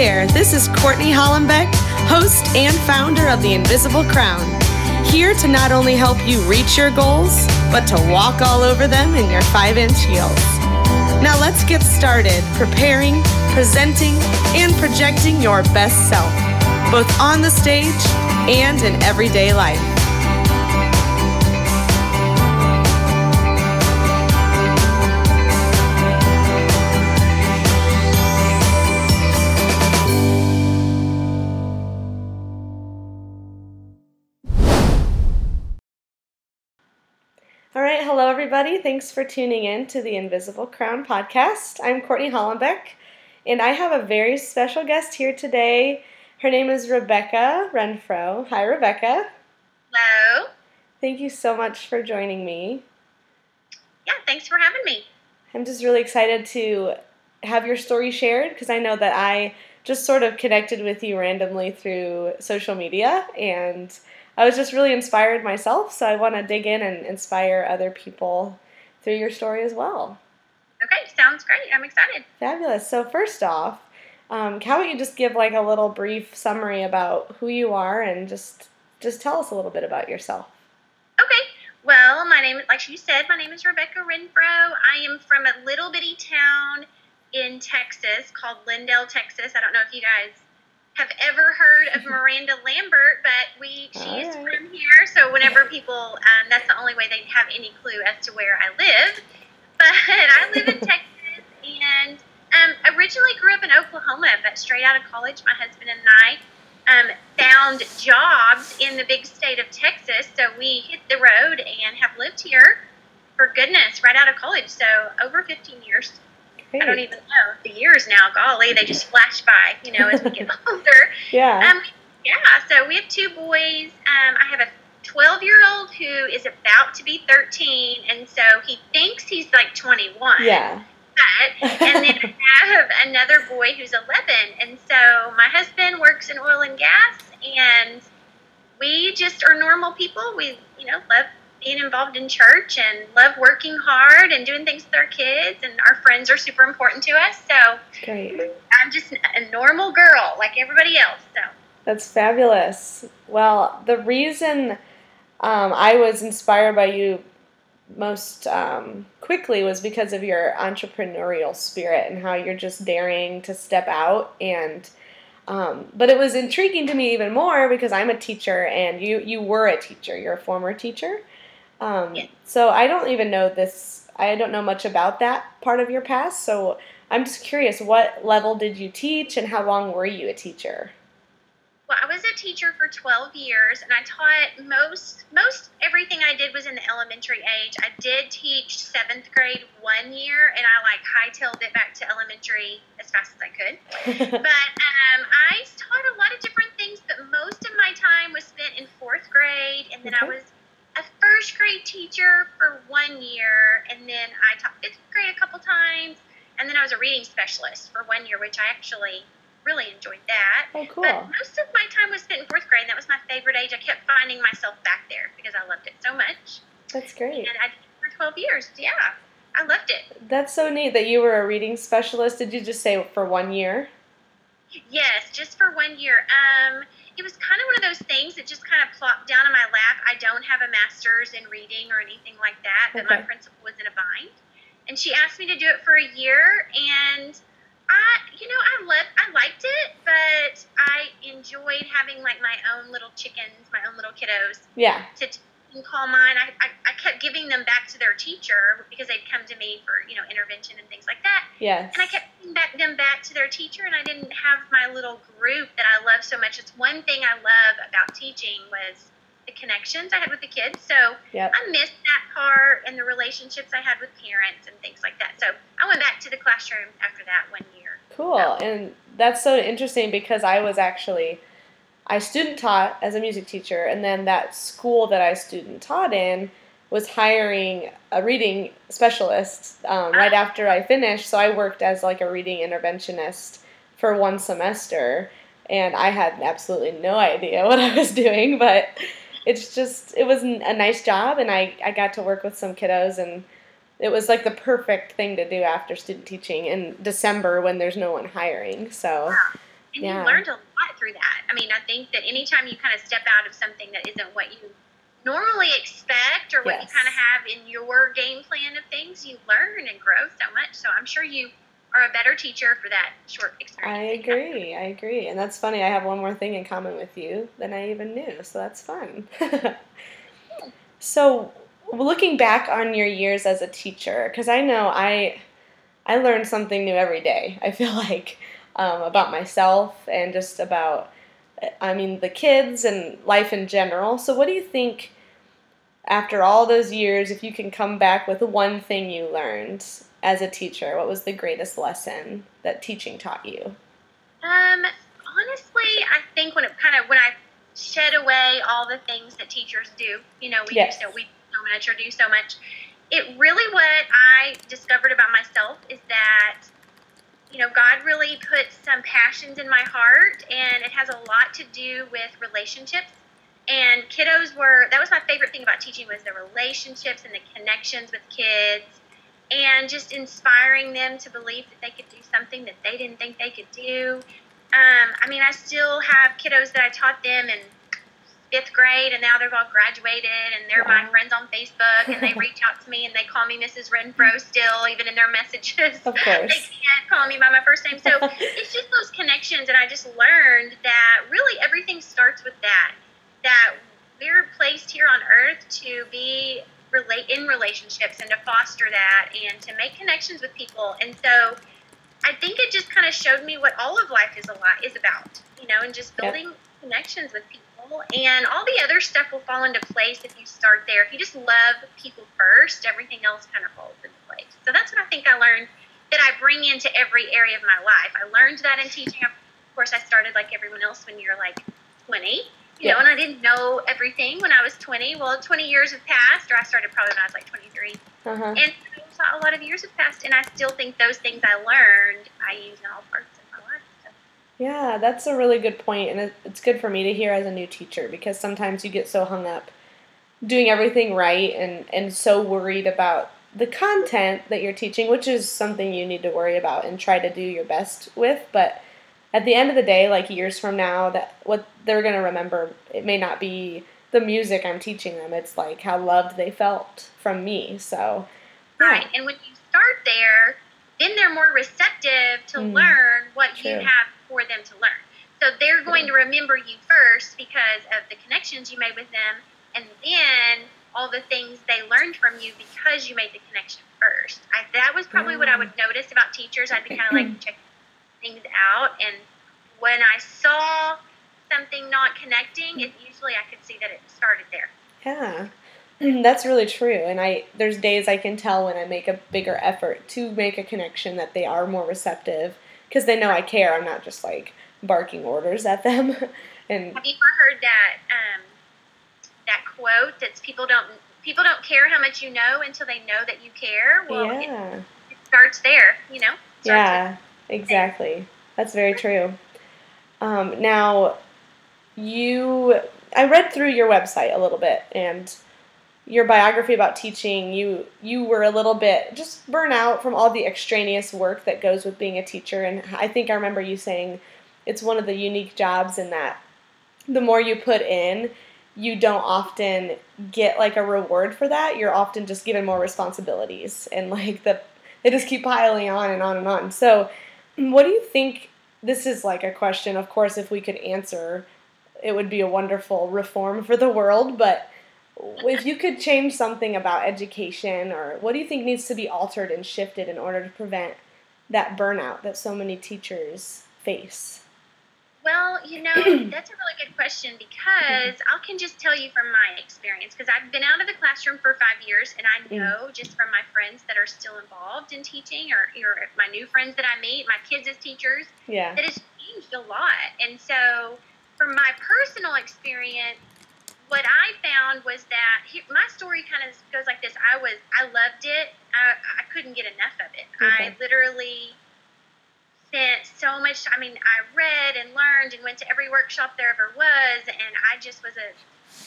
there, this is Courtney Hollenbeck, host and founder of The Invisible Crown. Here to not only help you reach your goals, but to walk all over them in your five inch heels. Now let's get started preparing, presenting, and projecting your best self, both on the stage and in everyday life. Everybody. Thanks for tuning in to the Invisible Crown podcast. I'm Courtney Hollenbeck, and I have a very special guest here today. Her name is Rebecca Renfrow. Hi, Rebecca. Hello. Thank you so much for joining me. Yeah, thanks for having me. I'm just really excited to have your story shared because I know that I just sort of connected with you randomly through social media and I was just really inspired myself, so I want to dig in and inspire other people through your story as well. Okay, sounds great. I'm excited. Fabulous. So, first off, um, how about you just give like a little brief summary about who you are and just just tell us a little bit about yourself. Okay. Well, my name, like you said, my name is Rebecca Renfrow. I am from a little bitty town in Texas called Lindale, Texas. I don't know if you guys have ever heard of Miranda Lambert, but we she is from here. So whenever people, um, that's the only way they have any clue as to where I live. But I live in Texas, and um, originally grew up in Oklahoma. But straight out of college, my husband and I um, found jobs in the big state of Texas. So we hit the road and have lived here for goodness right out of college. So over 15 years. Great. I don't even know the years now. Golly, they just flash by, you know, as we get older. Yeah. Um, yeah. So we have two boys. Um, I have a 12 year old who is about to be 13, and so he thinks he's like 21. Yeah. But, and then I have another boy who's 11, and so my husband works in oil and gas, and we just are normal people. We, you know, love being involved in church and love working hard and doing things with our kids and our friends are super important to us so Great. i'm just a normal girl like everybody else so that's fabulous well the reason um, i was inspired by you most um, quickly was because of your entrepreneurial spirit and how you're just daring to step out and um, but it was intriguing to me even more because I'm a teacher and you you were a teacher. You're a former teacher. Um, Yeah. So I don't even know this. I don't know much about that part of your past. So I'm just curious, what level did you teach, and how long were you a teacher? well i was a teacher for 12 years and i taught most most everything i did was in the elementary age i did teach seventh grade one year and i like hightailed it back to elementary as fast as i could but um, I taught a lot of different things, but most of my time was spent in fourth grade, and then I Okay. was a first grade teacher for one year, and then I taught fifth grade a couple times, and then I was a reading specialist for one year, which I actually really enjoyed that. oh, cool. But most of my time was spent in fourth grade, and that was my favorite age. I kept finding myself back there because I loved it so much, That's great. and I did it for 12 years. Yeah, I loved it. That's so neat that you were a reading specialist. Did you just say for one year? Yes, just for one year. Um, it was kind of one of those things that just kind of plopped down in my lap. I don't have a master's in reading or anything like that, but my principal was in a bind, and she asked me to do it for a year, and I, you know, I loved, I liked it, but I enjoyed having like my own little chickens, my own little kiddos Yeah. to t- call mine. I, I, I kept giving them back to their teacher because they'd come to me for you know intervention and things like that. Yes. And I kept giving back them back to their teacher, and I didn't have my little group that I love so much. It's one thing I love about teaching was the connections I had with the kids. So Yep. I missed that part and the relationships I had with parents and things like that. So I went back to the classroom after that one year. Cool. And that's so interesting because I was actually I student taught as a music teacher and then that school that I student taught in was hiring a reading specialist um, right after I finished. So I worked as like a reading interventionist for one semester and I had absolutely no idea what I was doing, but it's just it was a nice job and I, I got to work with some kiddos and it was like the perfect thing to do after student teaching in December when there's no one hiring. So And Yeah. you learned a lot through that. I mean, I think that anytime you kind of step out of something that isn't what you normally expect or what Yes. you kind of have in your game plan of things, you learn and grow so much. So I'm sure you are a better teacher for that short I experience. had. agree. I agree. And that's funny. I have one more thing in common with you than I even knew. So that's fun. so, looking back on your years as a teacher, because I know I I learn something new every day. I feel like um, about myself and just about I mean the kids and life in general. So, what do you think? After all those years, if you can come back with one thing you learned as a teacher, what was the greatest lesson that teaching taught you? Um, honestly, I think when it kind of when I shed away all the things that teachers do, you know, we Yes. do so we do so much or do so much. It really what I discovered about myself is that you know God really put some passions in my heart, and it has a lot to do with relationships. And kiddos were that was my favorite thing about teaching was the relationships and the connections with kids and just inspiring them to believe that they could do something that they didn't think they could do. Um, I mean, I still have kiddos that I taught them in fifth grade, and now they've all graduated, and they're my friends on Facebook, and they reach out to me, and they call me Mrs. Renfrow still, even in their messages. Of course. They can't call me by my first name. So it's just those connections, and I just learned that really everything starts with that. That we're placed here on earth to be relate in relationships and to foster that and to make connections with people. And so I think it just kind of showed me what all of life is a lot is about, you know, and just Yep. building connections with people. And all the other stuff will fall into place if you start there. If you just love people first, everything else kind of falls into place. So that's what I think I learned that I bring into every area of my life. I learned that in teaching. Of course, I started like everyone else when you're like 20, you know, Yeah. and I didn't know everything when I was 20. Well, 20 years have passed, or I started probably when I was like 23. Uh-huh. And so a lot of years have passed, and I still think those things I learned I use in all parts of my life. So. Yeah, that's a really good point, and it's good for me to hear as a new teacher because sometimes you get so hung up doing everything right and and so worried about the content that you're teaching, which is something you need to worry about and try to do your best with, but at the end of the day, like years from now, that what they're going to remember, it may not be the music I'm teaching them. It's like how loved they felt from me. So, yeah. Right. And when you start there, then they're more receptive to Mm, learn what you have for them to learn. So they're going to remember you first because of the connections you made with them, and then all the things they learned from you because you made the connection first. I, that was probably what I would notice about teachers. I'd be kind of like checking things out, and when I saw something not connecting, it usually I could see that it started there. Yeah. That's really true. And I there's days I can tell when I make a bigger effort to make a connection that they are more receptive because they know I care. I'm not just like barking orders at them. and Have you ever heard that um, that quote that's people don't people don't care how much you know until they know that you care? Well, it, yeah. it starts there, you know. Starts Yeah, exactly. That's very true. Um, now, you, I read through your website a little bit and your biography about teaching. You you were a little bit just burnt out from all the extraneous work that goes with being a teacher, and I think I remember you saying it's one of the unique jobs in that the more you put in, you don't often get like a reward for that. You're often just given more responsibilities, and like the they just keep piling on and on and on. So, what do you think? This is like a question, of course, if we could answer, it would be a wonderful reform for the world. But if you could change something about education, or what do you think needs to be altered and shifted in order to prevent that burnout that so many teachers face? Well, you know, that's a really good question because I can just tell you from my experience because I've been out of the classroom for five years and I know just from my friends that are still involved in teaching or, or my new friends that I meet, my kids as teachers, Yeah. that it's changed a lot. And so, from my personal experience, what I found was that he, my story kind of goes like this. I was, I loved it. I, I couldn't get enough of it. Okay. I literally spent so much. I mean, I read and learned and went to every workshop there ever was, and I just was a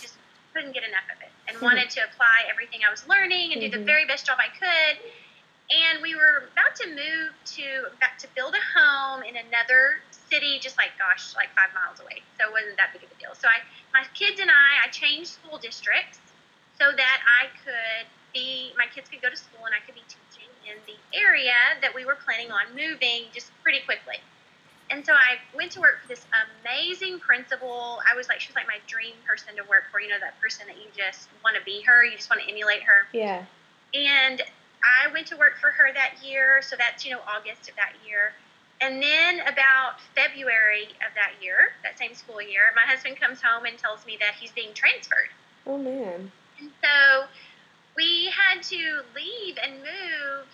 just couldn't get enough of it and Mhm. wanted to apply everything I was learning and do the Mhm. very best job I could. And we were about to move to back to build a home in another city, just like gosh, like five miles away. So it wasn't that big of a deal. So I, my kids and I, I changed school districts so that I could be, my kids could go to school and I could be teaching in the area that we were planning on moving just pretty quickly. And so I went to work for this amazing principal. I was like, she was like my dream person to work for. You know, that person that you just want to be her, you just want to emulate her. Yeah. And I went to work for her that year. So that's, you know, August of that year. And then about February of that year, that same school year, my husband comes home and tells me that he's being transferred. Oh, man. And so we had to leave and move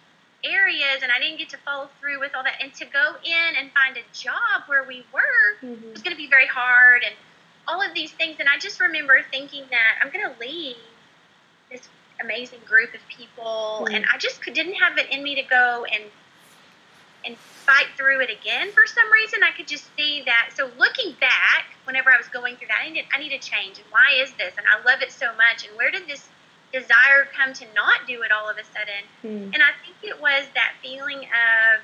areas and I didn't get to follow through with all that. And to go in and find a job where we were Mm-hmm. was going to be very hard and all of these things. And I just remember thinking that I'm going to leave this amazing group of people. Mhm. And I just could, didn't have it in me to go and and fight through it again for some reason. I could just see that. So looking back, whenever I was going through that, I need, I need to change. And why is this? And I love it so much. And where did this desire come to not do it all of a sudden? Mm. And I think it was that feeling of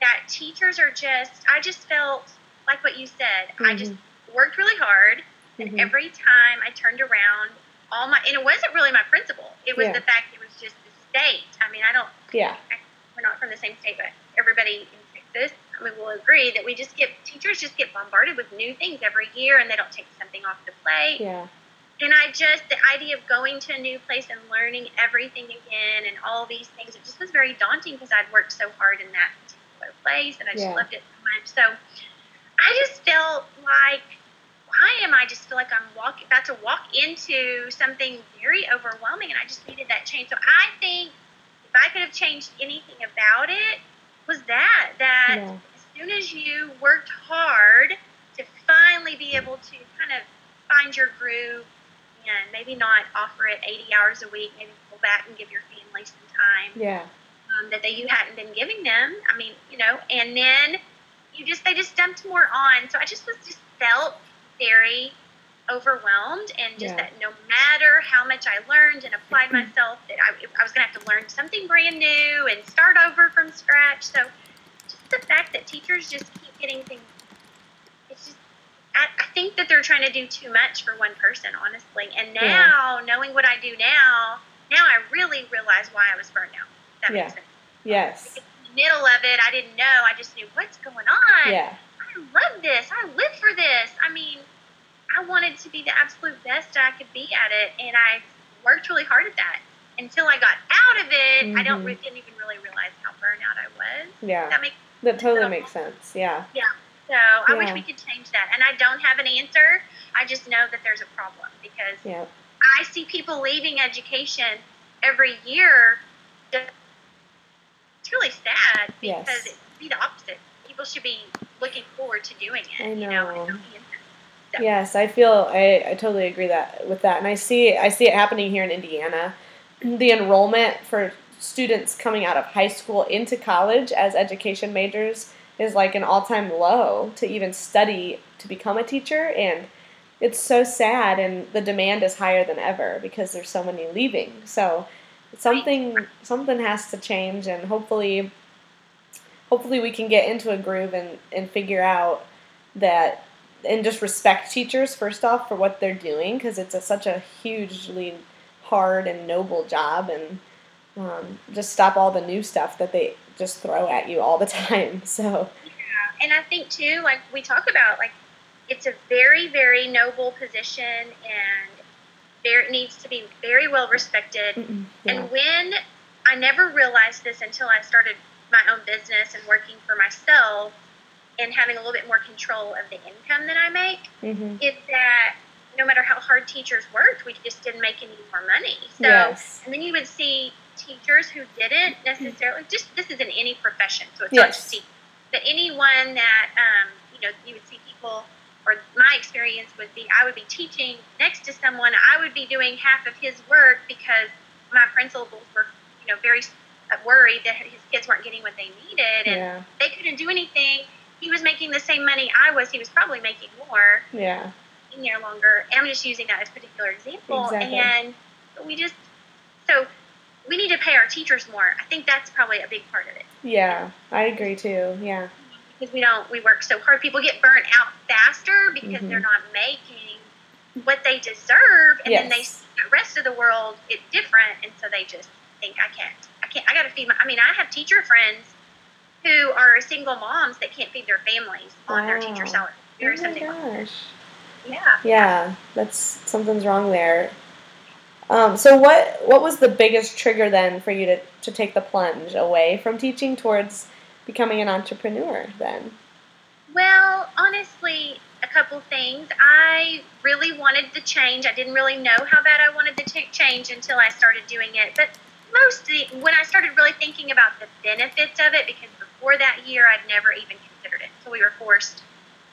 that teachers are just, I just felt like what you said. I just worked really hard. And Mhm. every time I turned around, all my, and it wasn't really my principal. It was Yeah. the fact it was just the state. I mean, I don't, Yeah. we're not from the same state, but everybody in Texas, I mean, will agree that we just get, teachers just get bombarded with new things every year and they don't take something off the plate. Yeah. And I just, the idea of going to a new place and learning everything again and all these things, it just was very daunting because I'd worked so hard in that particular place and I just Yeah. loved it so much. So I just felt like, why am I just feel like I'm walking, about to walk into something very overwhelming and I just needed that change. So I think if I could have changed anything about it, was that, that Yeah. as soon as you worked hard to finally be able to kind of find your groove and maybe not offer it 80 hours a week, maybe pull back and give your family some time Yeah. um, that they, you hadn't been giving them. I mean, you know, and then you just they just dumped more on. So I just was just felt very overwhelmed and just Yeah. that no matter how much I learned and applied myself, that I, I was going to have to learn something brand new and start over from scratch. So just the fact that teachers just keep getting things. I, I think that they're trying to do too much for one person, honestly. And Yeah. now, knowing what I do now, now I really realize why I was burned out. That Yeah. makes sense. Yes. In the middle of it, I didn't know. I just knew what's going on. Yeah. I love this. I live for this. I mean, I wanted to be the absolute best I could be at it, and I worked really hard at that. Until I got out of it, I don't Mhm. re- didn't even really realize how burned out I was. Yeah. That makes That totally makes sense. Yeah. Yeah. So. I wish we could change that, and I don't have an answer. I just know that there's a problem because Yeah. I see people leaving education every year. It's really sad because Yes. it be the opposite. People should be looking forward to doing it. I You know, know. the answer. So- Yes, I feel I, I totally agree that with that, and I see I see it happening here in Indiana. The enrollment for students coming out of high school into college as education majors is like an all time low to even study to become a teacher, and it's so sad. And the demand is higher than ever because there's so many leaving. So something something has to change, and hopefully, hopefully we can get into a groove and and figure out that and just respect teachers first off for what they're doing because it's a, such a hugely hard and noble job and um, just stop all the new stuff that they just throw at you all the time so yeah. and I think too, like we talk about, like it's a very, very noble position, and there it needs to be very well respected. yeah. And when I never realized this until I started my own business and working for myself and having a little bit more control of the income that I make, hmm is that no matter how hard teachers worked, we just didn't make any more money. So, yes and then you would see teachers who didn't necessarily, just this is in any profession, so it's not Yes. just teachers, but anyone that, um, you know, you would see people, or my experience would be I would be teaching next to someone, I would be doing half of his work because my principals were, you know, very uh, worried that his kids weren't getting what they needed and yeah they couldn't do anything. He was making the same money I was, he was probably making more yeah been there longer. I'm just using that as a particular example. Exactly. And we just, so we need to pay our teachers more. I think that's probably a big part of it. yeah i agree too yeah because we don't we work so hard. People get burnt out faster because Mhm. they're not making what they deserve, and then they see the rest of the world it's different, and so they just think I can't, I can't, I got to feed my. I mean, I have teacher friends who are single moms that can't feed their families on their teacher salary. Oh Or my something. like gosh. Yeah. Yeah, that's something's wrong there. Um, so what what was the biggest trigger then for you to, to take the plunge away from teaching towards becoming an entrepreneur then? Well, honestly, a couple things. I really wanted to change. I didn't really know how bad I wanted to take change until I started doing it. But mostly when I started really thinking about the benefits of it, because before that year I'd never even considered it. So we were forced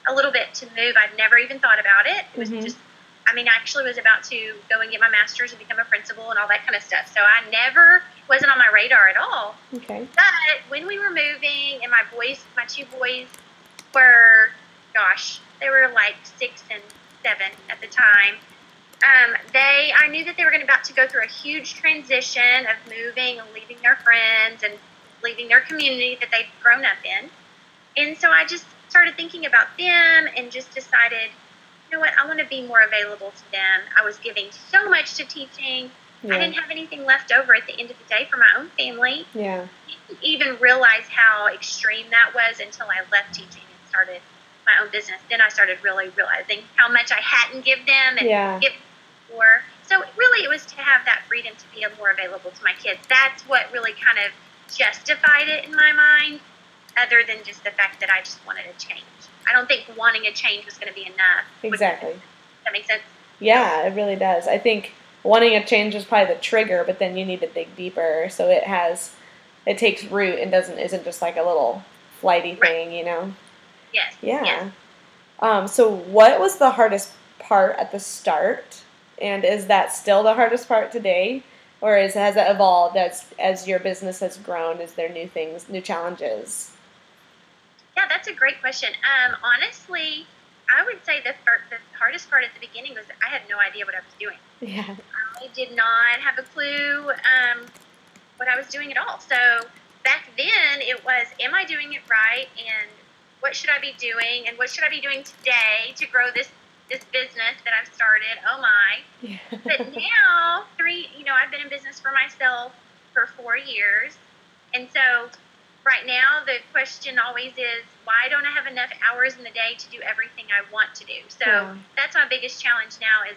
a little bit to move. I'd never even thought about it. It was Mhm. just I mean, I actually was about to go and get my master's and become a principal and all that kind of stuff. So I never wasn't on my radar at all. Okay. But when we were moving, and my boys, my two boys, were, gosh, they were like six and seven at the time. Um, they, I knew that they were going to about to go through a huge transition of moving and leaving their friends and leaving their community that they'd grown up in. And so I just started thinking about them and just decided, you know what, I want to be more available to them. I was giving so much to teaching. I didn't have anything left over at the end of the day for my own family Yeah. didn't even realize how extreme that was until I left teaching and started my own business. Then I started really realizing how much I hadn't give them and Yeah. give before. So really, it was to have that freedom to be more available to my kids. That's what really kind of justified it in my mind, other than just the fact that I just wanted a change. I don't think wanting a change was going to be enough. Exactly. Does that make sense? Yeah, it really does. I think wanting a change is probably the trigger, but then you need to dig deeper so it has it takes root and doesn't isn't just like a little flighty Right. thing, you know. Yes. Yeah. Yes. Um, so what was the hardest part at the start? And is that still the hardest part today? Or is has it evolved as as your business has grown? Is there new things, new challenges? Yeah, that's a great question. Um, honestly, I would say the, fir- the hardest part at the beginning was I had no idea what I was doing. Yeah. I did not have a clue um, what I was doing at all. So back then, it was, am I doing it right? And what should I be doing? And what should I be doing today to grow this this business that I've started? Oh my! Yeah. But now, three, you know, I've been in business for myself for four years, and so right now the question always is, why don't I have enough hours in the day to do everything I want to do? So Yeah. that's my biggest challenge now is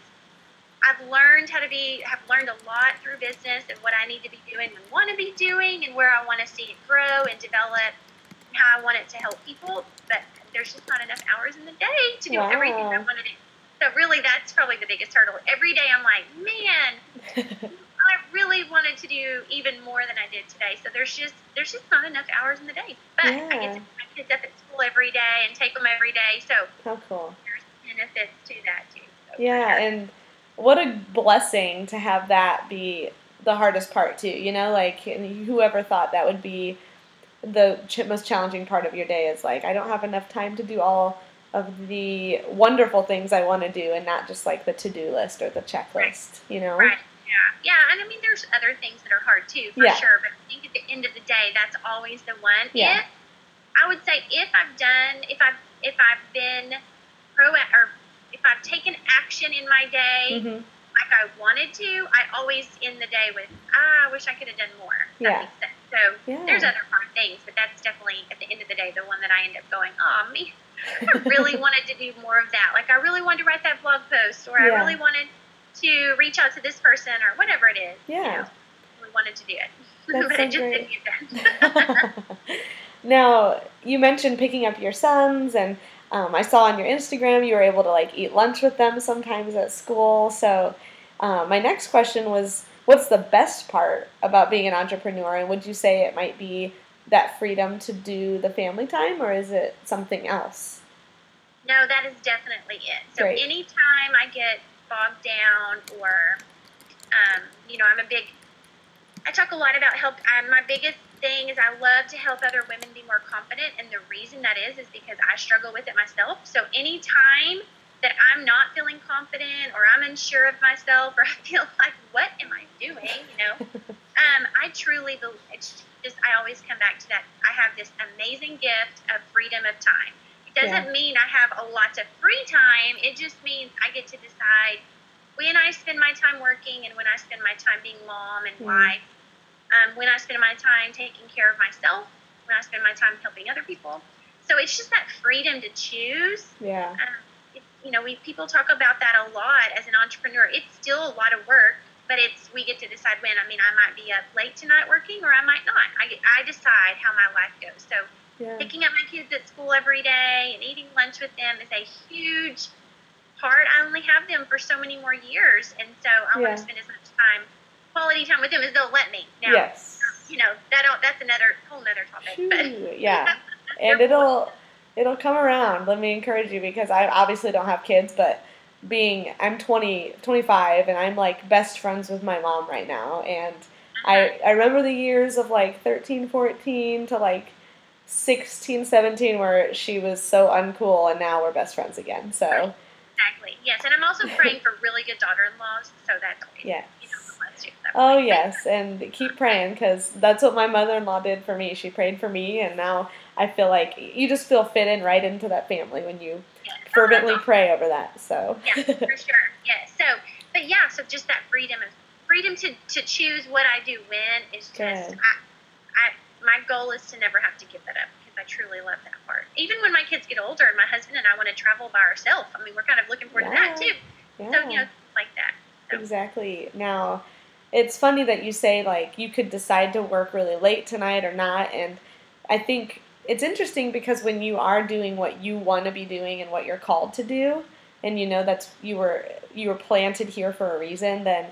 I've learned how to be, have learned a lot through business and what I need to be doing and want to be doing and where I want to see it grow and develop and how I want it to help people. But there's just not enough hours in the day to do Wow. everything I want to do. So really, that's probably the biggest hurdle. Every day I'm like, man, I really wanted to do even more than I did today. So there's just there's just not enough hours in the day. But I get to pick my kids up at school every day and take them every day. So How cool. there's benefits to that too. So Yeah, sure. and what a blessing to have that be the hardest part too. You know, like and whoever thought that would be the ch- most challenging part of your day is like I don't have enough time to do all of the wonderful things I want to do, and not just like the to do list or the checklist. You know. Right. Yeah. Yeah. And I mean, there's other things that are hard too, for Yeah. sure. But I think at the end of the day, that's always the one. Yeah. If I would say if I've done, if I've if I've been pro or if I've taken action in my day hmm like I wanted to, I always end the day with, ah, I wish I could have done more. Yeah. That makes sense. So Yeah. there's other hard things, but that's definitely at the end of the day the one that I end up going, oh me, I really wanted to do more of that. Like I really wanted to write that blog post, or I really wanted to reach out to this person, or whatever it is. You Yeah. know, really wanted to do it, That's but so it just great. didn't get now you mentioned picking up your sons and um, i saw on your instagram you were able to like eat lunch with them sometimes at school so um, my next question was what's the best part about being an entrepreneur and would you say it might be that freedom to do the family time or is it something else No, that is definitely it. So Great. anytime I get bogged down or, um, you know, I'm a big, I talk a lot about help. Um, my biggest thing is I love to help other women be more confident. And the reason that is, is because I struggle with it myself. So anytime that I'm not feeling confident or I'm unsure of myself or I feel like, what am I doing? You know, um, I truly, bel- it's, just I always come back to that. I have this amazing gift of freedom of time. Doesn't Yeah. mean I have a lot of free time. It just means I get to decide when I spend my time working and when I spend my time being mom and Mhm. wife. Um, when I spend my time taking care of myself. When I spend my time helping other people. So it's just that freedom to choose Yeah. um, it, you know, we people talk about that a lot as an entrepreneur. It's still a lot of work, but it's we get to decide when. I mean, I might be up late tonight working, or I might not. I I decide how my life goes. So Yeah. picking up my kids at school every day and eating lunch with them is a huge part. I only have them for so many more years, and so I Yeah. want to spend as much time, quality time with them as they'll let me. Now, Yes. you know, that that's another whole nother topic. But yeah. And it'll it'll come around. Let me encourage you because I obviously don't have kids, but being I'm 20 25 and I'm like best friends with my mom right now and I mm-hmm. I remember the years of like 13 14 to like 16 17 where she was so uncool and now we're best friends again. So, Exactly. Yes, and I'm also praying for really good daughter-in-laws, so that's always Yes. you know a plus oh yes, and keep praying cuz that's what my mother-in-law did for me. She prayed for me and now I feel like you just feel fit in right into that family when you Yeah. Oh, fervently pray over that. So, Yeah, for sure. Yeah. So, but yeah, so just that freedom of freedom to, to choose what I do when is just I my goal is to never have to give that up because I truly love that part. Even when my kids get older and my husband and I want to travel by ourselves, I mean, we're kind of looking forward to that too. yeah. So you know, like that. So, Exactly. Now, it's funny that you say like you could decide to work really late tonight or not, and I think it's interesting because when you are doing what you want to be doing and what you're called to do, and you know that's you were you were planted here for a reason, then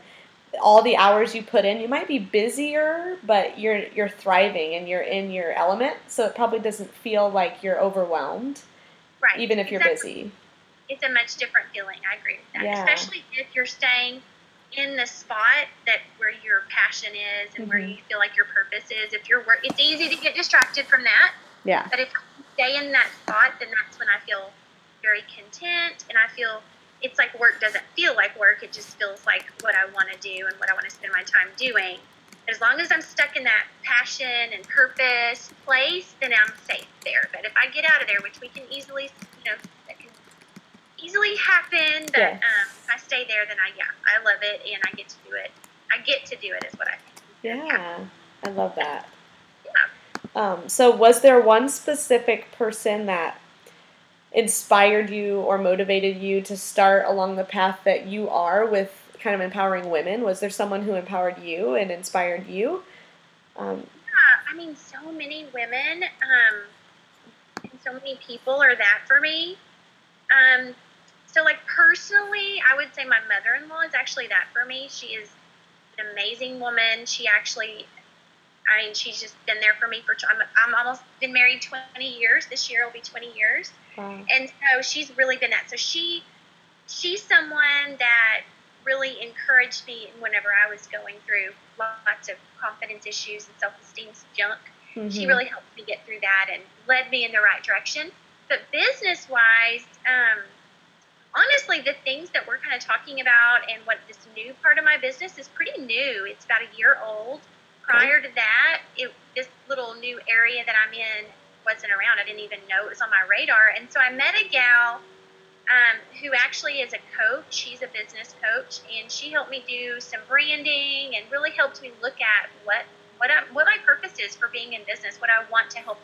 all the hours you put in, you might be busier, but you're you're thriving and you're in your element, so it probably doesn't feel like you're overwhelmed, right. even if you're busy. it's a much different feeling. I agree with that, Yeah. especially if you're staying in the spot that where your passion is and where Mhm. you feel like your purpose is. If you're work, it's easy to get distracted from that. Yeah. But if I stay in that spot, then that's when I feel very content and I feel it's like work doesn't feel like work. It just feels like what I want to do and what I want to spend my time doing. As long as I'm stuck in that passion and purpose place, then I'm safe there. But if I get out of there, which we can easily, you know, that can easily happen, but Yes. um, if I stay there, then I, yeah, I love it and I get to do it. I get to do it is what I think. Yeah, I love that. Yeah. Um, so, was there one specific person that inspired you or motivated you to start along the path that you are with kind of empowering women? Was there someone who empowered you and inspired you? Um, Yeah, I mean, so many women um, and so many people are that for me. Um, so, like, personally, I would say my mother in law is actually that for me. She is an amazing woman. She actually, I mean, she's just been there for me for, I'm, I'm almost been married 20 years. This year will be 20 years wow. and so she's really been that. So she, she's someone that really encouraged me whenever I was going through lots of confidence issues and self-esteem junk. She Mhm. really helped me get through that and led me in the right direction. But business-wise, um, honestly, the things that we're kind of talking about and what this new part of my business is pretty new. It's about a year old. Prior to that, it, this little new area that I'm in wasn't around. I didn't even know it was on my radar. And so I met a gal um, who actually is a coach. She's a business coach, and she helped me do some branding and really helped me look at what what I, what my purpose is for being in business, what I want to help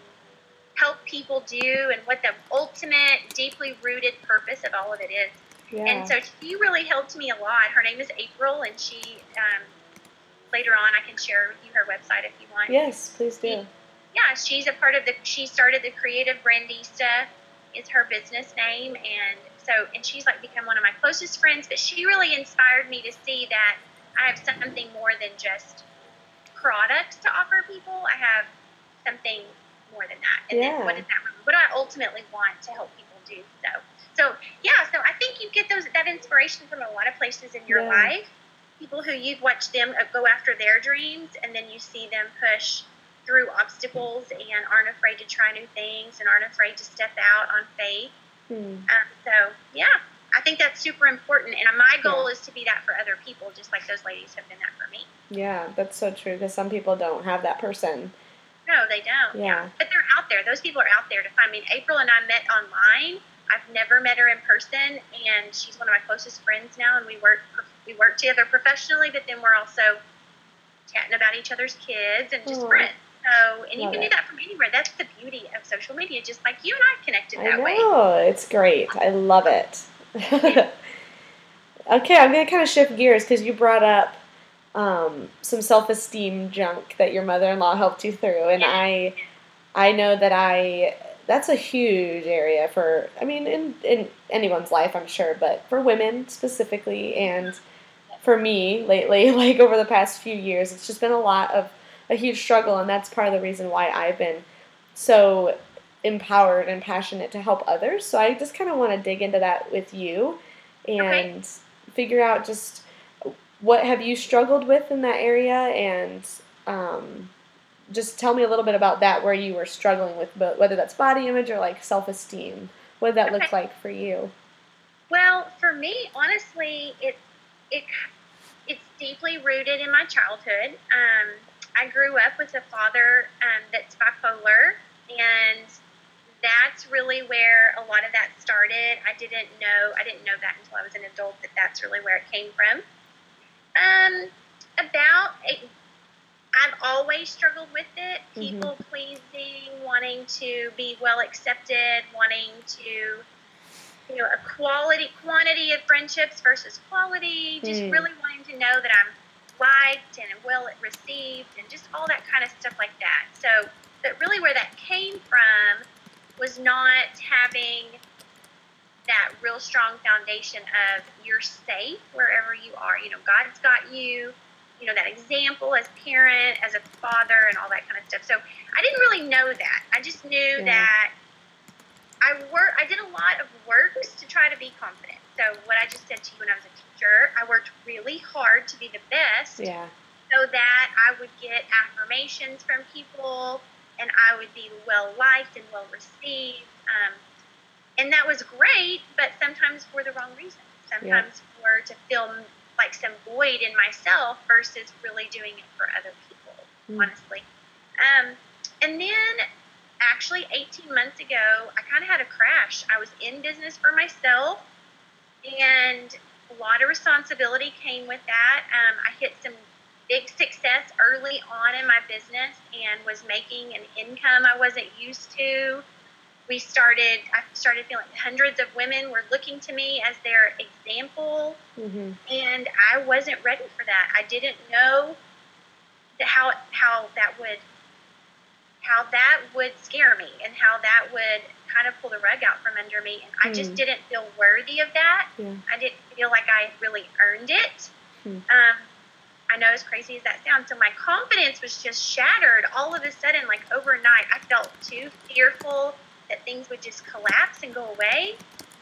help people do, and what the ultimate, deeply rooted purpose of all of it is. Yeah. And so she really helped me a lot. Her name is April, and she um, later on I can share with you her website if you want yes, please do. Yeah, she's a part of the. She started the Creative Brandista, is her business name, and so and she's like become one of my closest friends. But she really inspired me to see that I have something more than just products to offer people. I have something more than that. And Yeah. then what is that? What do I ultimately want to help people do? So, so yeah. So I think you get those that inspiration from a lot of places in your Yeah. life. People who you've watched them go after their dreams, and then you see them push through obstacles and aren't afraid to try new things and aren't afraid to step out on faith. Hmm. Um, so yeah, I think that's super important, and my goal is to be that for other people, just like those ladies have been that for me. Yeah, that's so true because some people don't have that person No, they don't. Yeah. But they're out there. Those people are out there to find me. April and I met online. I've never met her in person, and she's one of my closest friends now. And we work we work together professionally, but then we're also chatting about each other's kids and just Aw. friends. So, and you Love can it. do that from anywhere. That's the beauty of social media. Just like you and I connected I that way. know it's great. I love it. okay, I'm gonna kind of shift gears because you brought up um, some self-esteem junk that your mother-in-law helped you through, and Yeah. I, I know that I. That's a huge area for. I mean, in in anyone's life, I'm sure, but for women specifically, and for me lately, like over the past few years, it's just been a lot of a huge struggle, and that's part of the reason why I've been so empowered and passionate to help others. So I just kind of want to dig into that with you and figure out just what have you struggled with in that area and um, just tell me a little bit about that where you were struggling with but whether that's body image or like self-esteem what did that look like for you Well, for me, honestly, it it it's deeply rooted in my childhood. Um, I grew up with a father um, that's bipolar, and that's really where a lot of that started. I didn't know I didn't know that until I was an adult that that's really where it came from. Um, about I've always struggled with it. Mhm. People pleasing, wanting to be well accepted, wanting to you know, a quality quantity of friendships versus quality, just Hmm. really wanting to know that I'm liked and well received and just all that kind of stuff like that. So, but really where that came from was not having that real strong foundation of you're safe wherever you are. You know, God's got you, you know, that example as parent, as a father, and all that kind of stuff. So I didn't really know that. I just knew Yeah. that I work. I did a lot of works to try to be confident. So what I just said to you when I was a I worked really hard to be the best yeah so that I would get affirmations from people and I would be well liked and well received. Um, and that was great, but sometimes for the wrong reasons. Sometimes for to fill like some void in myself versus really doing it for other people, Mm. honestly. Um, and then actually 18 months ago, I kind of had a crash. I was in business for myself and a lot of responsibility came with that. Um, I hit some big success early on in my business and was making an income I wasn't used to. We started, I started feeling hundreds of women were looking to me as their example, hmm and I wasn't ready for that. I didn't know how how that would how that would scare me and how that would kind of pull the rug out from under me, and I just Hmm. didn't feel worthy of that. Yeah. I didn't feel like I really earned it. Hmm. Um, I know as crazy as that sounds, so my confidence was just shattered all of a sudden, like overnight. I felt too fearful that things would just collapse and go away,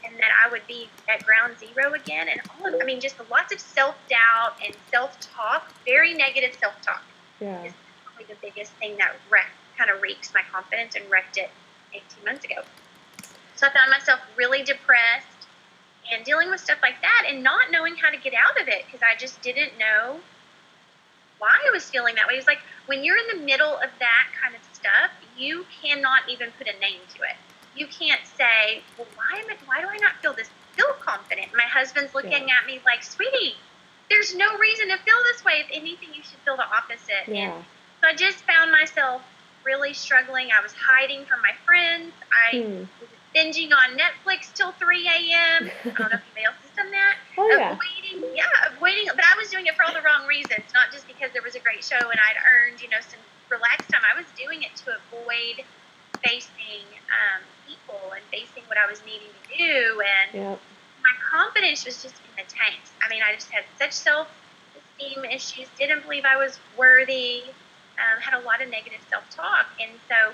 and that I would be at ground zero again. And all of, I mean, just lots of self doubt and self talk, very negative self talk yeah is probably the biggest thing that wrecked, kind of wreaks my confidence and wrecked it 18 months ago. So I found myself really depressed and dealing with stuff like that and not knowing how to get out of it because I just didn't know why I was feeling that way. It was like when you're in the middle of that kind of stuff, you cannot even put a name to it. You can't say, "Well, why am I? Why do I not feel this? Feel confident?" My husband's looking at me like, "Sweetie, there's no reason to feel this way. If anything, you should feel the opposite." And yeah so I just found myself really struggling. I was hiding from my friends. I Hmm. was binging on Netflix till 3 a.m. I don't know if anybody else has done that. oh yeah Avoiding, yeah, avoiding. But I was doing it for all the wrong reasons, not just because there was a great show and I'd earned, you know, some relaxed time. I was doing it to avoid facing um, people and facing what I was needing to do. And yeah my confidence was just in the tanks. I mean, I just had such self esteem issues, didn't believe I was worthy, um, had a lot of negative self talk. And so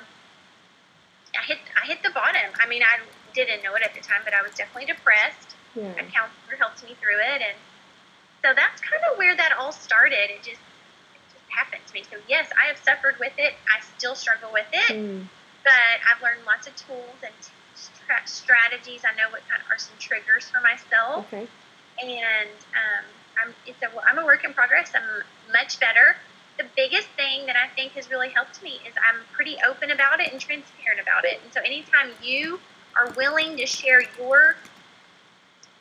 I hit, I hit the bottom. I mean, I didn't know it at the time, but I was definitely depressed. A counselor helped me through it. And so that's kind of where that all started. It just, it just happened to me. So, yes, I have suffered with it. I still struggle with it Hmm. but I've learned lots of tools and stra- strategies. I know what kind of are some triggers for myself, okay and um, I'm it's a I'm a work in progress. I'm much better, the biggest thing that I think has really helped me is I'm pretty open about it and transparent about it. And so anytime you are willing to share your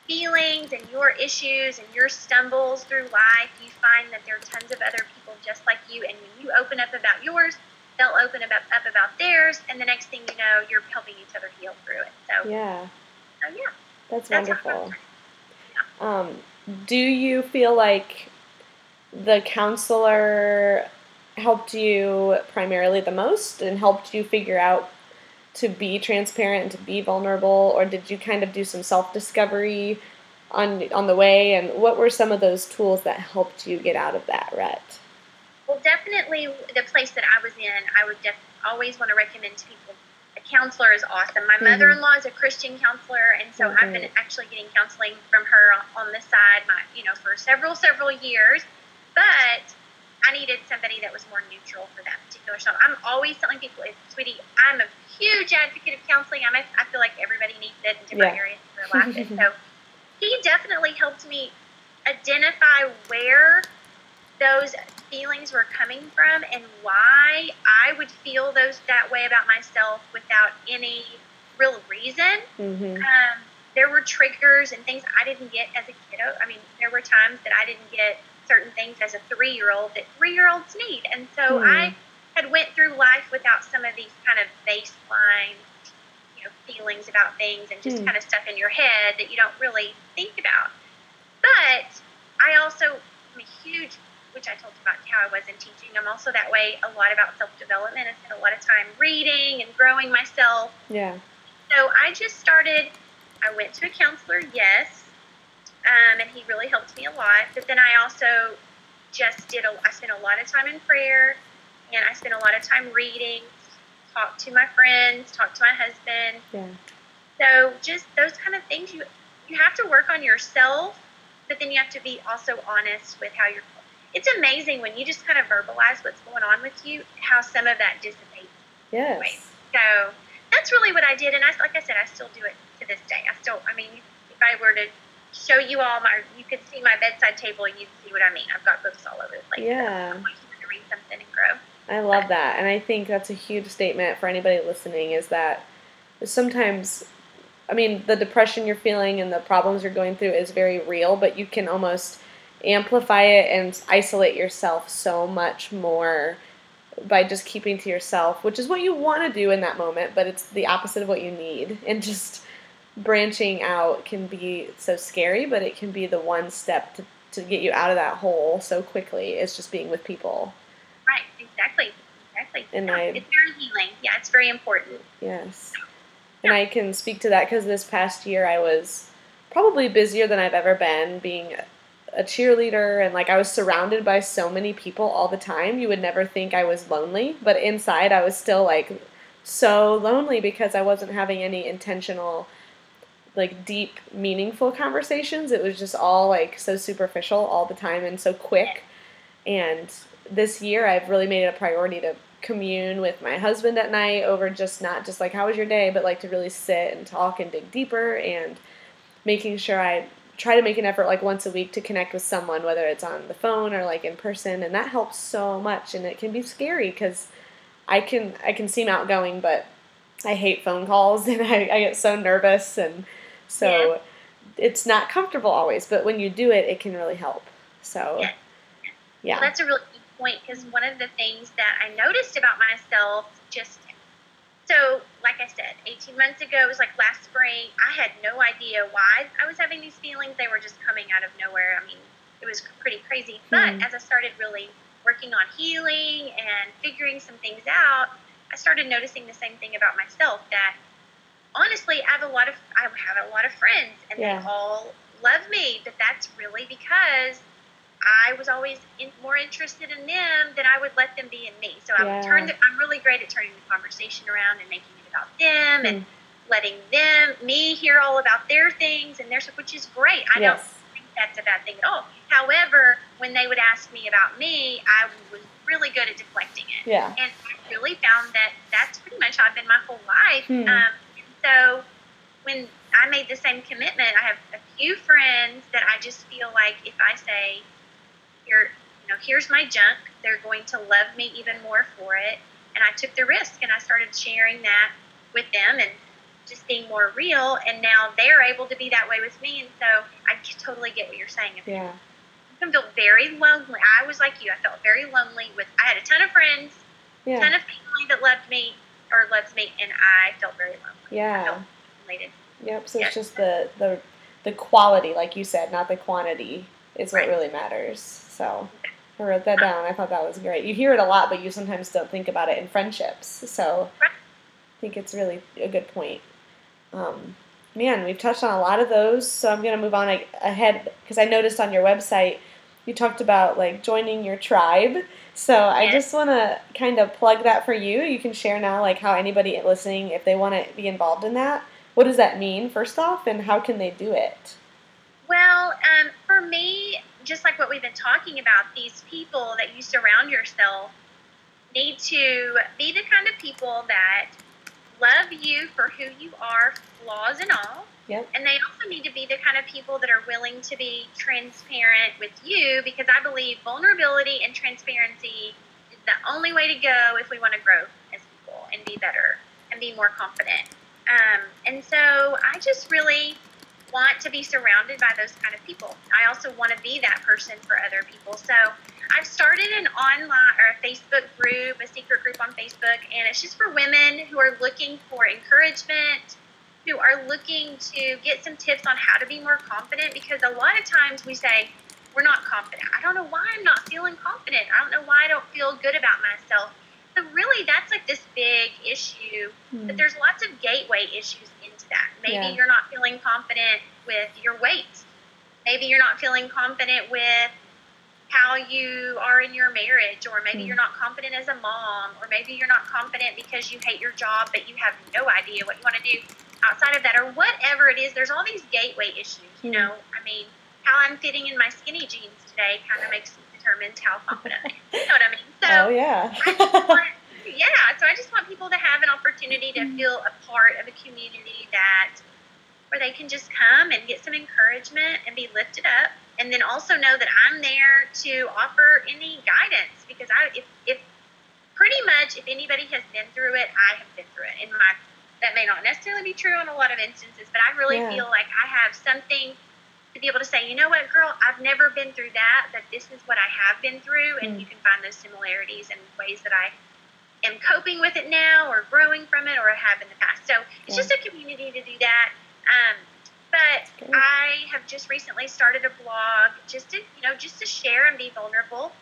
feelings and your issues and your stumbles through life, you find that there are tons of other people just like you. And when you open up about yours, they'll open up, up about theirs. And the next thing you know, you're helping each other heal through it. So, yeah. So, yeah. That's, That's wonderful. Yeah. Um, do you feel like the counselor helped you primarily the most and helped you figure out to be transparent and to be vulnerable or did you kind of do some self-discovery on on the way? And what were some of those tools that helped you get out of that rut? Well definitely the place that i was in i would def- always want to recommend to people a counselor is awesome. My mm-hmm. mother-in-law is a christian counselor and so i've been actually getting counseling from her on the side my you know for several several years but I needed somebody that was more neutral for that particular show. I'm always telling people, it's sweetie, I'm a huge advocate of counseling. I'm a, I feel like everybody needs it in different yeah. areas of their life. and so he definitely helped me identify where those feelings were coming from and why I would feel those that way about myself without any real reason. Mm-hmm. Um, there were triggers and things I didn't get as a kiddo. I mean, there were times that I didn't get certain things as a three year old that three year olds need. And so mm. I had went through life without some of these kind of baseline you know, feelings about things and just mm. kind of stuff in your head that you don't really think about. But I also am a huge, which I told you about how I was in teaching. I'm also that way a lot about self development. I spent a lot of time reading and growing myself. Yeah. So I just started. I went to a counselor, yes, um, and he really helped me a lot. But then I also just did a, I spent a lot of time in prayer, and I spent a lot of time reading, talked to my friends, talked to my husband. Yeah. So just those kind of things you you have to work on yourself, but then you have to be also honest with how you're. It's amazing when you just kind of verbalize what's going on with you, how some of that dissipates. Yes. So that's really what I did, and I like I said, I still do it to this day. I still, I mean, if I were to show you all my, you could see my bedside table and you'd see what I mean. I've got books all over the place. Yeah. So to read something and grow. I love but, that. And I think that's a huge statement for anybody listening is that sometimes, I mean, the depression you're feeling and the problems you're going through is very real, but you can almost amplify it and isolate yourself so much more by just keeping to yourself, which is what you want to do in that moment, but it's the opposite of what you need. And just branching out can be so scary, but it can be the one step to, to get you out of that hole so quickly. It's just being with people. Right, exactly. Exactly. And yeah, I, it's very healing. Yeah, it's very important. Yes. And I can speak to that because this past year I was probably busier than I've ever been being a cheerleader and like I was surrounded by so many people all the time. You would never think I was lonely, but inside I was still like so lonely because I wasn't having any intentional like deep, meaningful conversations. It was just all like so superficial all the time and so quick. And this year, I've really made it a priority to commune with my husband at night over just not just like how was your day, but like to really sit and talk and dig deeper and making sure I try to make an effort like once a week to connect with someone, whether it's on the phone or like in person, and that helps so much. And it can be scary because I can I can seem outgoing, but I hate phone calls and I, I get so nervous and so yeah. it's not comfortable always, but when you do it, it can really help. So, yeah. that's a really good point because one of the things that I noticed about myself just so, like I said, 18 months ago, it was like last spring, I had no idea why I was having these feelings. They were just coming out of nowhere. I mean, it was pretty crazy. But mm. as I started really working on healing and figuring some things out, I started noticing the same thing about myself that honestly, I have a lot of I have a lot of friends, and yeah. they all love me. But that's really because I was always in, more interested in them than I would let them be in me. So yeah. I'm turned. I'm really great at turning the conversation around and making it about them mm. and letting them me hear all about their things and their stuff, which is great. I yes. don't think that's a bad thing at all. However, when they would ask me about me, I was really good at deflecting it. Yeah. And I really found that that's pretty much how I've been my whole life. Hmm. Um, so when I made the same commitment, I have a few friends that I just feel like if I say, you're you know, here's my junk. They're going to love me even more for it. And I took the risk and I started sharing that with them and just being more real. And now they're able to be that way with me. And so I totally get what you're saying. Yeah. I feel very lonely. I was like you. I felt very lonely with, I had a ton of friends, Yeah. ton of family that loved me or loves me. And I felt very lonely. Yeah. felt isolated. Yep. So Yeah. it's just the the the quality, like you said, not the quantity, is what Right. really matters. So I wrote that down. I thought that was great. You hear it a lot, but you sometimes don't think about it in friendships. So I think it's really a good point. Um, man, we've touched on a lot of those, so I'm gonna move on ahead because I noticed on your website you talked about like joining your tribe. So I just want to kind of plug that for you. You can share now, like how anybody listening, if they want to be involved in that, what does that mean first off, and how can they do it? Well, um, for me, just like what we've been talking about, these people that you surround yourself need to be the kind of people that love you for who you are, flaws and all. Yep. And they also need to be the kind of people that are willing to be transparent with you because I believe vulnerability and transparency is the only way to go if we want to grow as people and be better and be more confident. Um, and so I just really want to be surrounded by those kind of people. I also want to be that person for other people. So I've started an online or a Facebook group, a secret group on Facebook, and it's just for women who are looking for encouragement, who are looking to get some tips on how to be more confident because a lot of times we say, we're not confident. I don't know why I'm not feeling confident. I don't know why I don't feel good about myself. So really that's like this big issue but there's lots of gateway issues into that. Maybe Yeah. you're not feeling confident with your weight. Maybe you're not feeling confident with how you are in your marriage, or maybe Hmm. you're not confident as a mom, or maybe you're not confident because you hate your job, but you have no idea what you want to do outside of that, or whatever it is. There's all these gateway issues, you know. Mm-hmm. I mean, how I'm fitting in my skinny jeans today kind of makes determines how confident I am. You know what I mean? So oh yeah. Want, yeah, so I just want people to have an opportunity to mm-hmm. feel a part of a community that where they can just come and get some encouragement and be lifted up, and then also know that I'm there to offer any guidance because I, if, if pretty much if anybody has been through it, I have been through it. In my that may not necessarily be true in a lot of instances, but I really Yeah. feel like I have something to be able to say, you know what, girl, I've never been through that, but this is what I have been through, and Mm. you can find those similarities and ways that I am coping with it now or growing from it or have in the past. So it's Yeah. just a community to do that. Um, but I have just recently started a blog just to, you know, just to share and be vulnerable.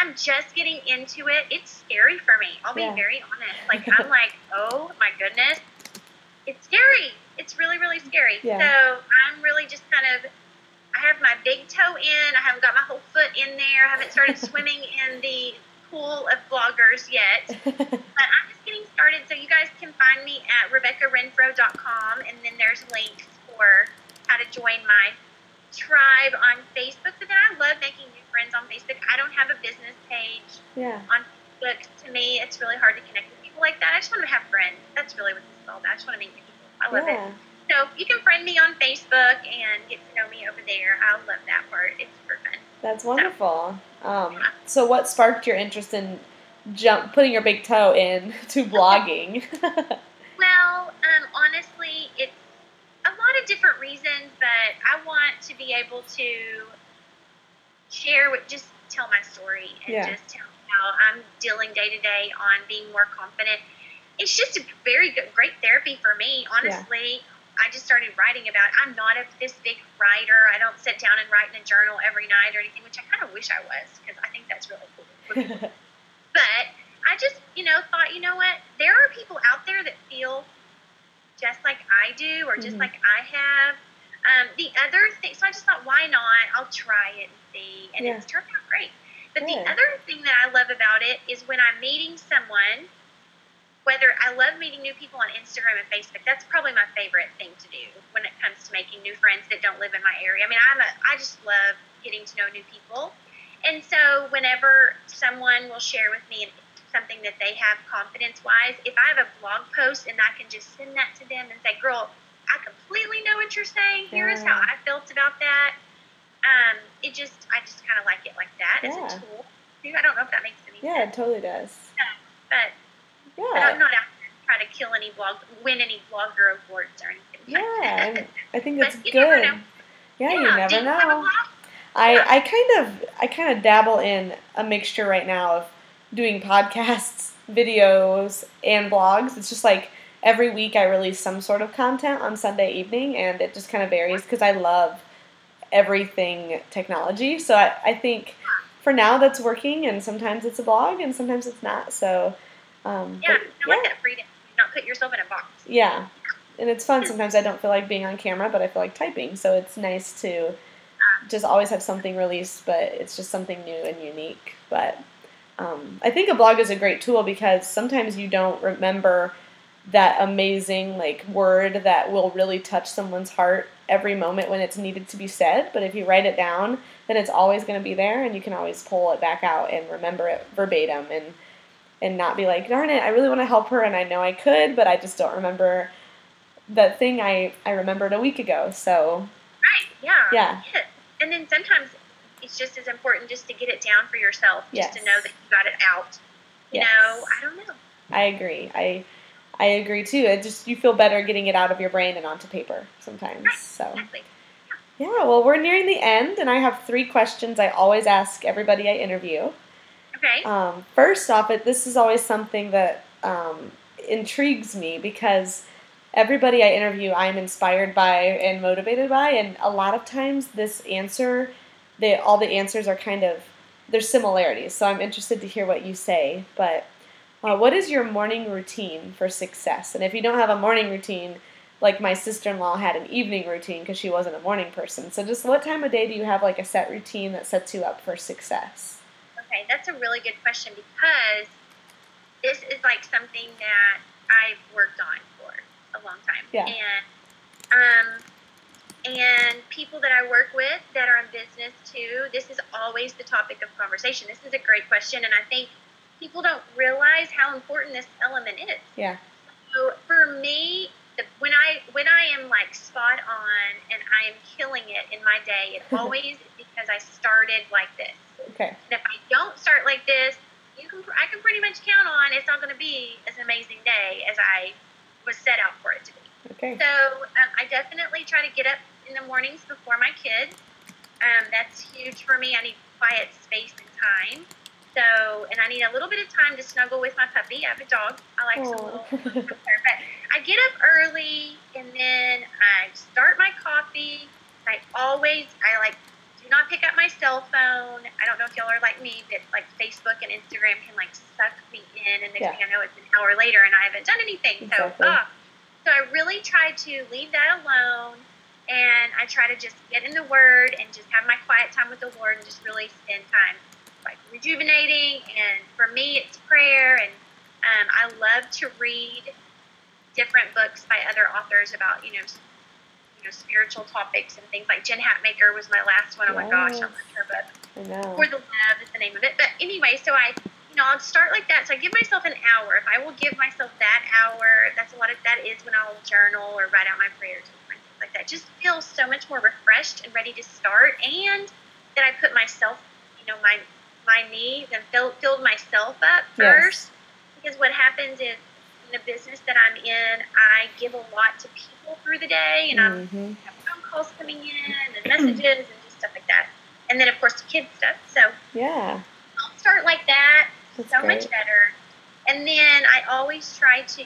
I'm just getting into it. It's scary for me. I'll be Yeah. very honest. Like I'm like, oh my goodness, it's scary. It's really, really scary. Yeah. So I'm really just kind of. I have my big toe in. I haven't got my whole foot in there. I haven't started swimming in the pool of bloggers yet. But I'm just getting started. So you guys can find me at RebeccaRenfrow.com, and then there's links for how to join my tribe on Facebook. But then I love making new friends on Facebook. I don't have a business page yeah. on Facebook. To me, it's really hard to connect with people like that. I just want to have friends. That's really what all about. I just want to meet new people. I love it. So you can friend me on Facebook and get to know me over there. I love that part. It's super fun. That's wonderful. Um, so, what sparked your interest in jump putting your big toe in to blogging? Well, um, honestly, it's a lot of different reasons, but I want to be able to share what just tell my story and Yeah. just tell how I'm dealing day to day on being more confident. It's just a very good, great therapy for me, honestly. I just started writing about. I'm not a, this big writer. I don't sit down and write in a journal every night or anything, which I kind of wish I was because I think that's really cool. But I just, you know, thought, you know what? There are people out there that feel just like I do or just Mhm. like I have. Um, the other thing, so I just thought, why not? I'll try it and see. And Yeah. it's turned out great. But Good. the other thing that I love about it is when I'm meeting someone, whether I love meeting new people on Instagram and Facebook, that's probably my favorite thing to do when it comes to making new friends that don't live in my area. I mean, I'm a, I just love getting to know new people. And so whenever someone will share with me something that they have confidence wise, if I have a blog post and I can just send that to them and say, girl, I completely know what you're saying. Here is how I felt about that. um, it just I just kind of like it like that Yeah. as a tool. I don't know if that makes any sense. Yeah, it totally does. but Yeah. I'm not out there trying to kill any blog, win any blogger awards or anything. Yeah. I think it's good. Yeah, Yeah, you never you know. I, Yeah. I kind of I kind of dabble in a mixture right now of doing podcasts, videos, and blogs. It's just like every week I release some sort of content on Sunday evening, and it just kind of varies because I love everything technology. So I, I think for now that's working, and sometimes it's a blog, and sometimes it's not. So um, Yeah, I like that freedom. Not put yourself in a box. yeah, and it's fun. Sometimes I don't feel like being on camera, but I feel like typing. So it's nice to just always have something released, but it's just something new and unique. But um, I think a blog is a great tool because sometimes you don't remember that amazing like word that will really touch someone's heart every moment when it's needed to be said. But if you write it down, then it's always going to be there, and you can always pull it back out and remember it verbatim and and not be like, darn it, I really want to help her, and I know I could, but I just don't remember that thing I I remembered a week ago. So Right. Yeah. yeah, Yeah. And then sometimes it's just as important just to get it down for yourself, just to know that you got it out. You Yes. know, I don't know. I agree. I I agree too. It just you feel better getting it out of your brain and onto paper sometimes. So Exactly. yeah, well we're nearing the end, and I have three questions I always ask everybody I interview. Okay. Um, first off, it this is always something that um, intrigues me because everybody I interview, I'm inspired by and motivated by, and a lot of times this answer, they all the answers are kind of there's similarities. So I'm interested to hear what you say. But uh, what is your morning routine for success? And if you don't have a morning routine, like my sister-in-law had an evening routine because she wasn't a morning person. So just what time of day do you have like a set routine that sets you up for success? Okay, that's a really good question because this is like something that I've worked on for a long time. Yeah. And um and people that I work with that are in business too, this is always the topic of conversation. This is a great question and I think people don't realize how important this element is. Yeah. So for me, the, when I when I am like spot on and I am killing it in my day, it always because I started like this. Okay. And if I don't start like this, you can I can pretty much count on it's not going to be as amazing day as I was set out for it to be. Okay. So um, I definitely try to get up in the mornings before my kids. Um, that's huge for me. I need quiet space and time. So, and I need a little bit of time to snuggle with my puppy. I have a dog. I like some little Aw. but I get up early and then I start my coffee. I always, I like, do not pick up my cell phone. I don't know if y'all are like me, but like Facebook and Instagram can like suck me in, and next Yeah. thing I know, it's an hour later and I haven't done anything. Exactly. So, so I really try to leave that alone, and I try to just get in the Word and just have my quiet time with the Lord and just really spend time like rejuvenating. And for me, it's prayer, and um, I love to read different books by other authors about you know you know spiritual topics and things like Jen Hatmaker was my last one. Oh my gosh, I Yes. loved her book. I know. For the Love is the name of it. But anyway, so I, you know, I'll start like that. So I give myself an hour. If I will give myself that hour, that's a lot of that is when I'll journal or write out my prayers and things like that. Just feel so much more refreshed and ready to start, and that I put myself, you know, my my needs and fill, filled myself up first. Because what happens is in the business that I'm in, I give a lot to people through the day, and I'm hmm have phone calls coming in and messages and just stuff like that. And then of course the kids stuff. So Yeah. I'll start like that, That's so great. much better. And then I always try to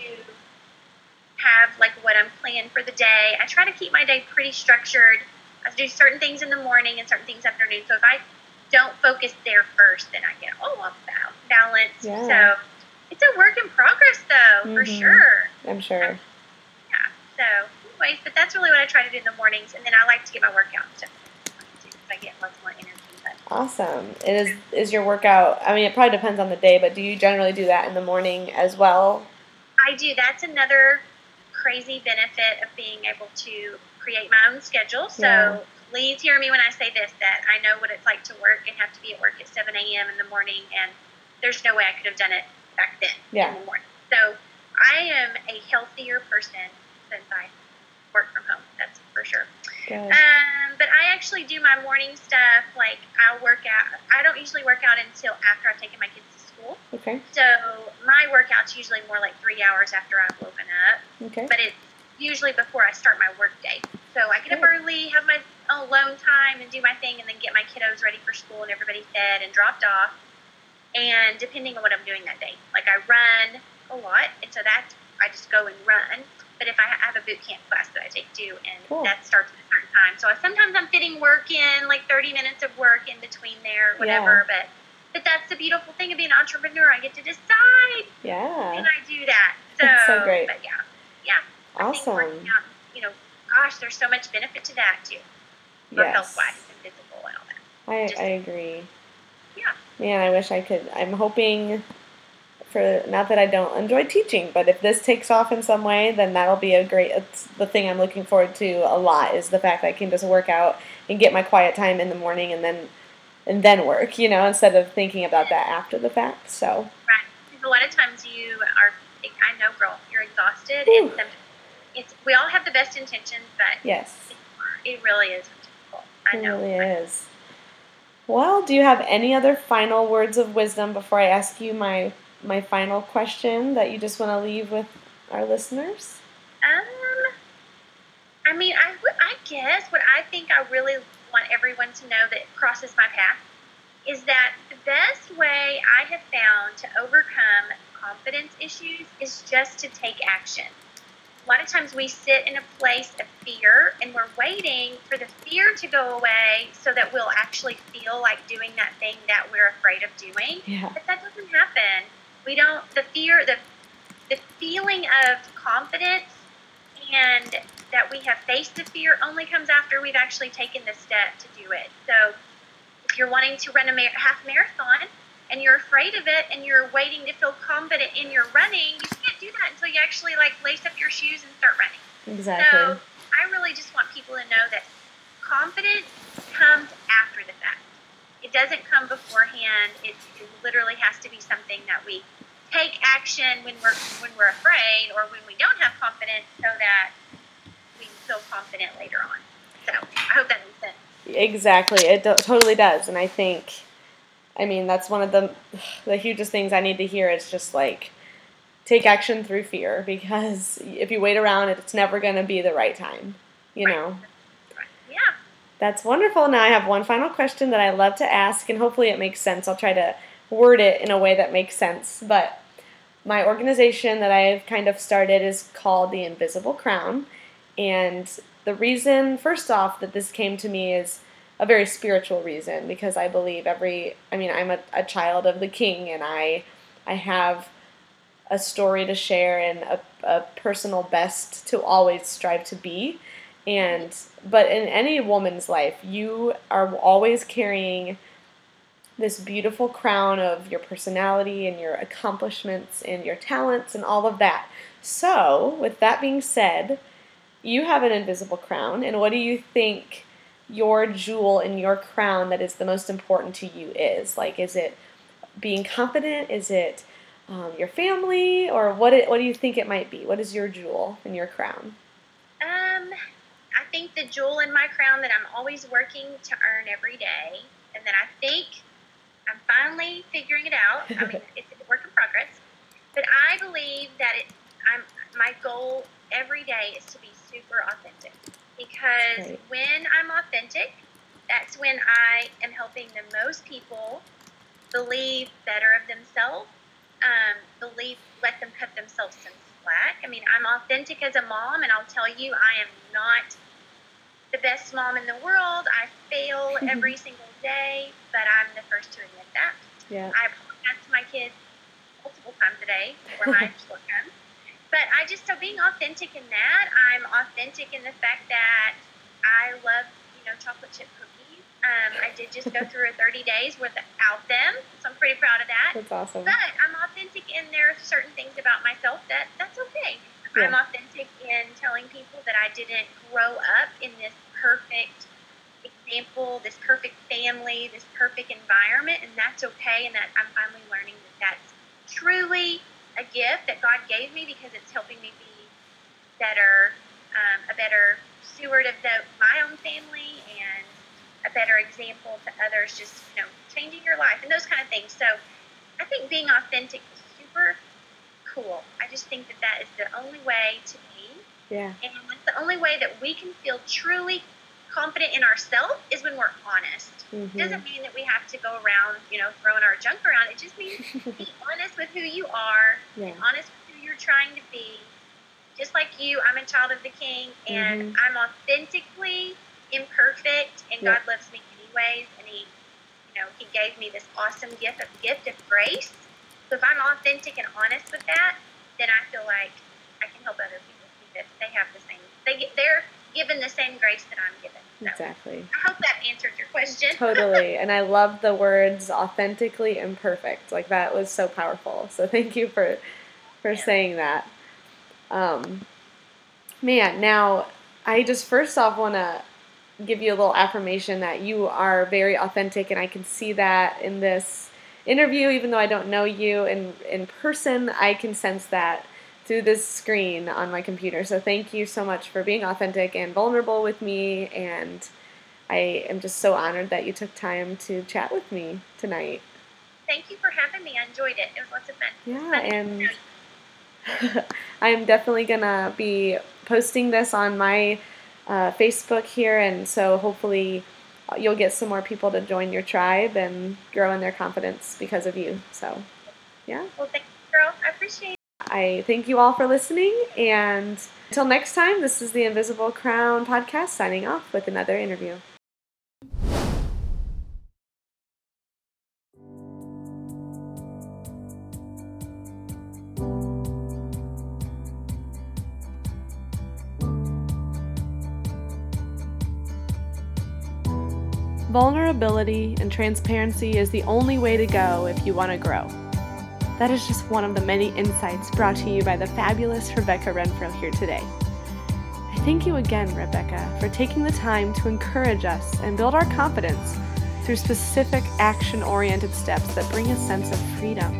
have like what I'm planning for the day. I try to keep my day pretty structured. I do certain things in the morning and certain things afternoon. So if I don't focus there first, then I get all off balance. Yeah. So it's a work in progress though, for Mhm. sure. I'm sure. Yeah. So, anyways, but that's really what I try to do in the mornings, and then I like to get my workout stuff. too, 'cause I get lots more energy. But Awesome. It is is your workout? I mean, it probably depends on the day, but do you generally do that in the morning as well? I do. That's another crazy benefit of being able to create my own schedule. So Yeah. Please hear me when I say this: that I know what it's like to work and have to be at work at 7 a.m. in the morning, and there's no way I could have done it back then Yeah. in the morning. So I am a healthier person since I work from home. That's for sure. Good. Um, but I actually do my morning stuff. Like I'll work out. I don't usually work out until after I've taken my kids to school. Okay. So my workout's usually more like three hours after I've woken up. Okay. But it's usually before I start my work day. So I get up early, have my alone time, and do my thing, and then get my kiddos ready for school and everybody fed and dropped off. And depending on what I'm doing that day, like I run a lot, and so that's I just go and run. But if I have a boot camp class that I take too, and Cool. that starts at a certain time, so sometimes I'm fitting work in, like 30 minutes of work in between there, whatever. But but that's the beautiful thing of being an entrepreneur. I get to decide Yeah. when I do that. So, That's so great. But yeah, yeah. I think Awesome. working out, you know, gosh, there's so much benefit to that too, for Yes. health wise and physical and all that. I, Just- I agree. Yeah. Man, I wish I could. I'm hoping for not that I don't enjoy teaching, but if this takes off in some way, then that'll be a great. It's the thing I'm looking forward to a lot is the fact that I can just work out and get my quiet time in the morning and then and then work. You know, instead of thinking about that after the fact. So Right. Because a lot of times you are, I know, girl, you're exhausted, Whew. and sometimes it's we all have the best intentions, but yes, it really is difficult. I it know. really is. Well, do you have any other final words of wisdom before I ask you my my final question that you just want to leave with our listeners? Um, I mean, I, I guess what I think I really want everyone to know that crosses my path is that the best way I have found to overcome confidence issues is just to take action. A lot of times we sit in a place of fear and we're waiting for the fear to go away so that we'll actually feel like doing that thing that we're afraid of doing Yeah. but that doesn't happen. We don't. The fear, the the feeling of confidence, and that we have faced the fear only comes after we've actually taken the step to do it. So, if you're wanting to run a half marathon and you're afraid of it, and you're waiting to feel confident in your running, you can't do that until you actually like lace up your shoes and start running. Exactly. So I really just want people to know that confidence comes after the fact. It doesn't come beforehand. It, it literally has to be something that we take action when we're when we're afraid or when we don't have confidence, so that we feel confident later on. So I hope that makes sense. Exactly. It do- totally does. And I think, I mean, that's one of the the hugest things I need to hear. Is just like take action through fear because if you wait around, it's never going to be the right time. You Right. know. Right. Yeah. That's wonderful. Now I have one final question that I love to ask, and hopefully it makes sense. I'll try to word it in a way that makes sense. But my organization that I've kind of started is called the Invisible Crown. And the reason, first off, that this came to me is a very spiritual reason because I believe every, I mean, I'm a, a child of the King and I, I have a story to share and a, a personal best to always strive to be. And, but in any woman's life, you are always carrying this beautiful crown of your personality and your accomplishments and your talents and all of that. So, with that being said, you have an invisible crown, and what do you think your jewel in your crown that is the most important to you is? Like, is it being confident? Is it um, your family, or what? It, what do you think it might be? What is your jewel in your crown? Um, I think the jewel in my crown that I'm always working to earn every day, and that I think I'm finally figuring it out. I mean, it's a work in progress, but I believe that it. I'm my goal every day is to be super authentic because Right. when I'm authentic, that's when I am helping the most people believe better of themselves. Um, believe, let them cut themselves some slack. I mean, I'm authentic as a mom, and I'll tell you, I am not the best mom in the world. I fail every single day, but I'm the first to admit that. Yeah. I apologize to my kids multiple times a day for my shortcomings. But I just, so being authentic in that, I'm authentic in the fact that I love, you know, chocolate chip cookies. Um, I did just go through a 30 days without them, so I'm pretty proud of that. That's awesome. But I'm authentic in there are certain things about myself that that's okay. I'm authentic in telling people that I didn't grow up in this perfect example, this perfect family, this perfect environment, and that's okay. And that I'm finally learning that that's truly a gift that God gave me because it's helping me be better, um, a better steward of the, my own family and a better example to others, just, you know, changing your life and those kind of things. So I think being authentic is super cool. I just think that that is the only way to be. Yeah. And the only way that we can feel truly confident in ourselves is when we're honest. Mm-hmm. It doesn't mean that we have to go around, you know, throwing our junk around. It just means be honest with who you are, Yeah. honest with who you're trying to be. Just like you, I'm a child of the King, and Mhm. I'm authentically imperfect, and Yeah. God loves me anyways, and He, you know, He gave me this awesome gift of gift of grace. So if I'm authentic and honest with that, then I feel like I can help other people see that they have the same. They get they're given the same grace that I'm given. So Exactly. I hope that answered your question. totally. And I love the words authentically imperfect. Like that was so powerful. So thank you for for Yeah. saying that. Um man, now I just first off want to give you a little affirmation that you are very authentic and I can see that in this interview even though I don't know you in in person, I can sense that through this screen on my computer. So thank you so much for being authentic and vulnerable with me and I am just so honored that you took time to chat with me tonight. Thank you for having me. I enjoyed it. It was lots of fun. Yeah, and. I'm definitely gonna be posting this on my uh, Facebook here, and so hopefully you'll get some more people to join your tribe and grow in their confidence because of you. So, yeah, Well, thank you, girl. I appreciate it. I thank you all for listening, and until next time, this is the Invisible Crown podcast signing off with another interview. Vulnerability and transparency is the only way to go if you want to grow. That is just one of the many insights brought to you by the fabulous Rebecca Renfrow here today. I thank you again, Rebecca, for taking the time to encourage us and build our confidence through specific action oriented steps that bring a sense of freedom.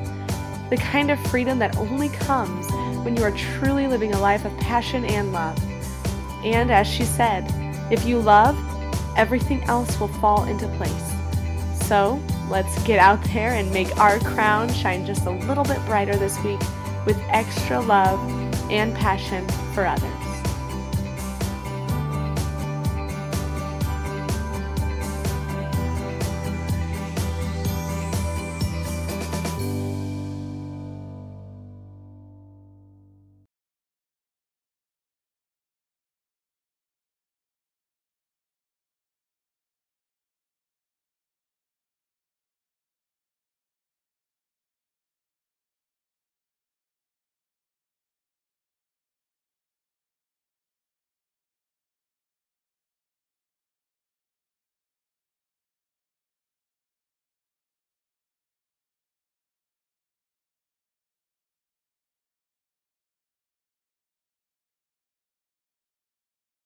The kind of freedom that only comes when you are truly living a life of passion and love. And as she said, if you love, everything else will fall into place. So let's get out there and make our crown shine just a little bit brighter this week with extra love and passion for others.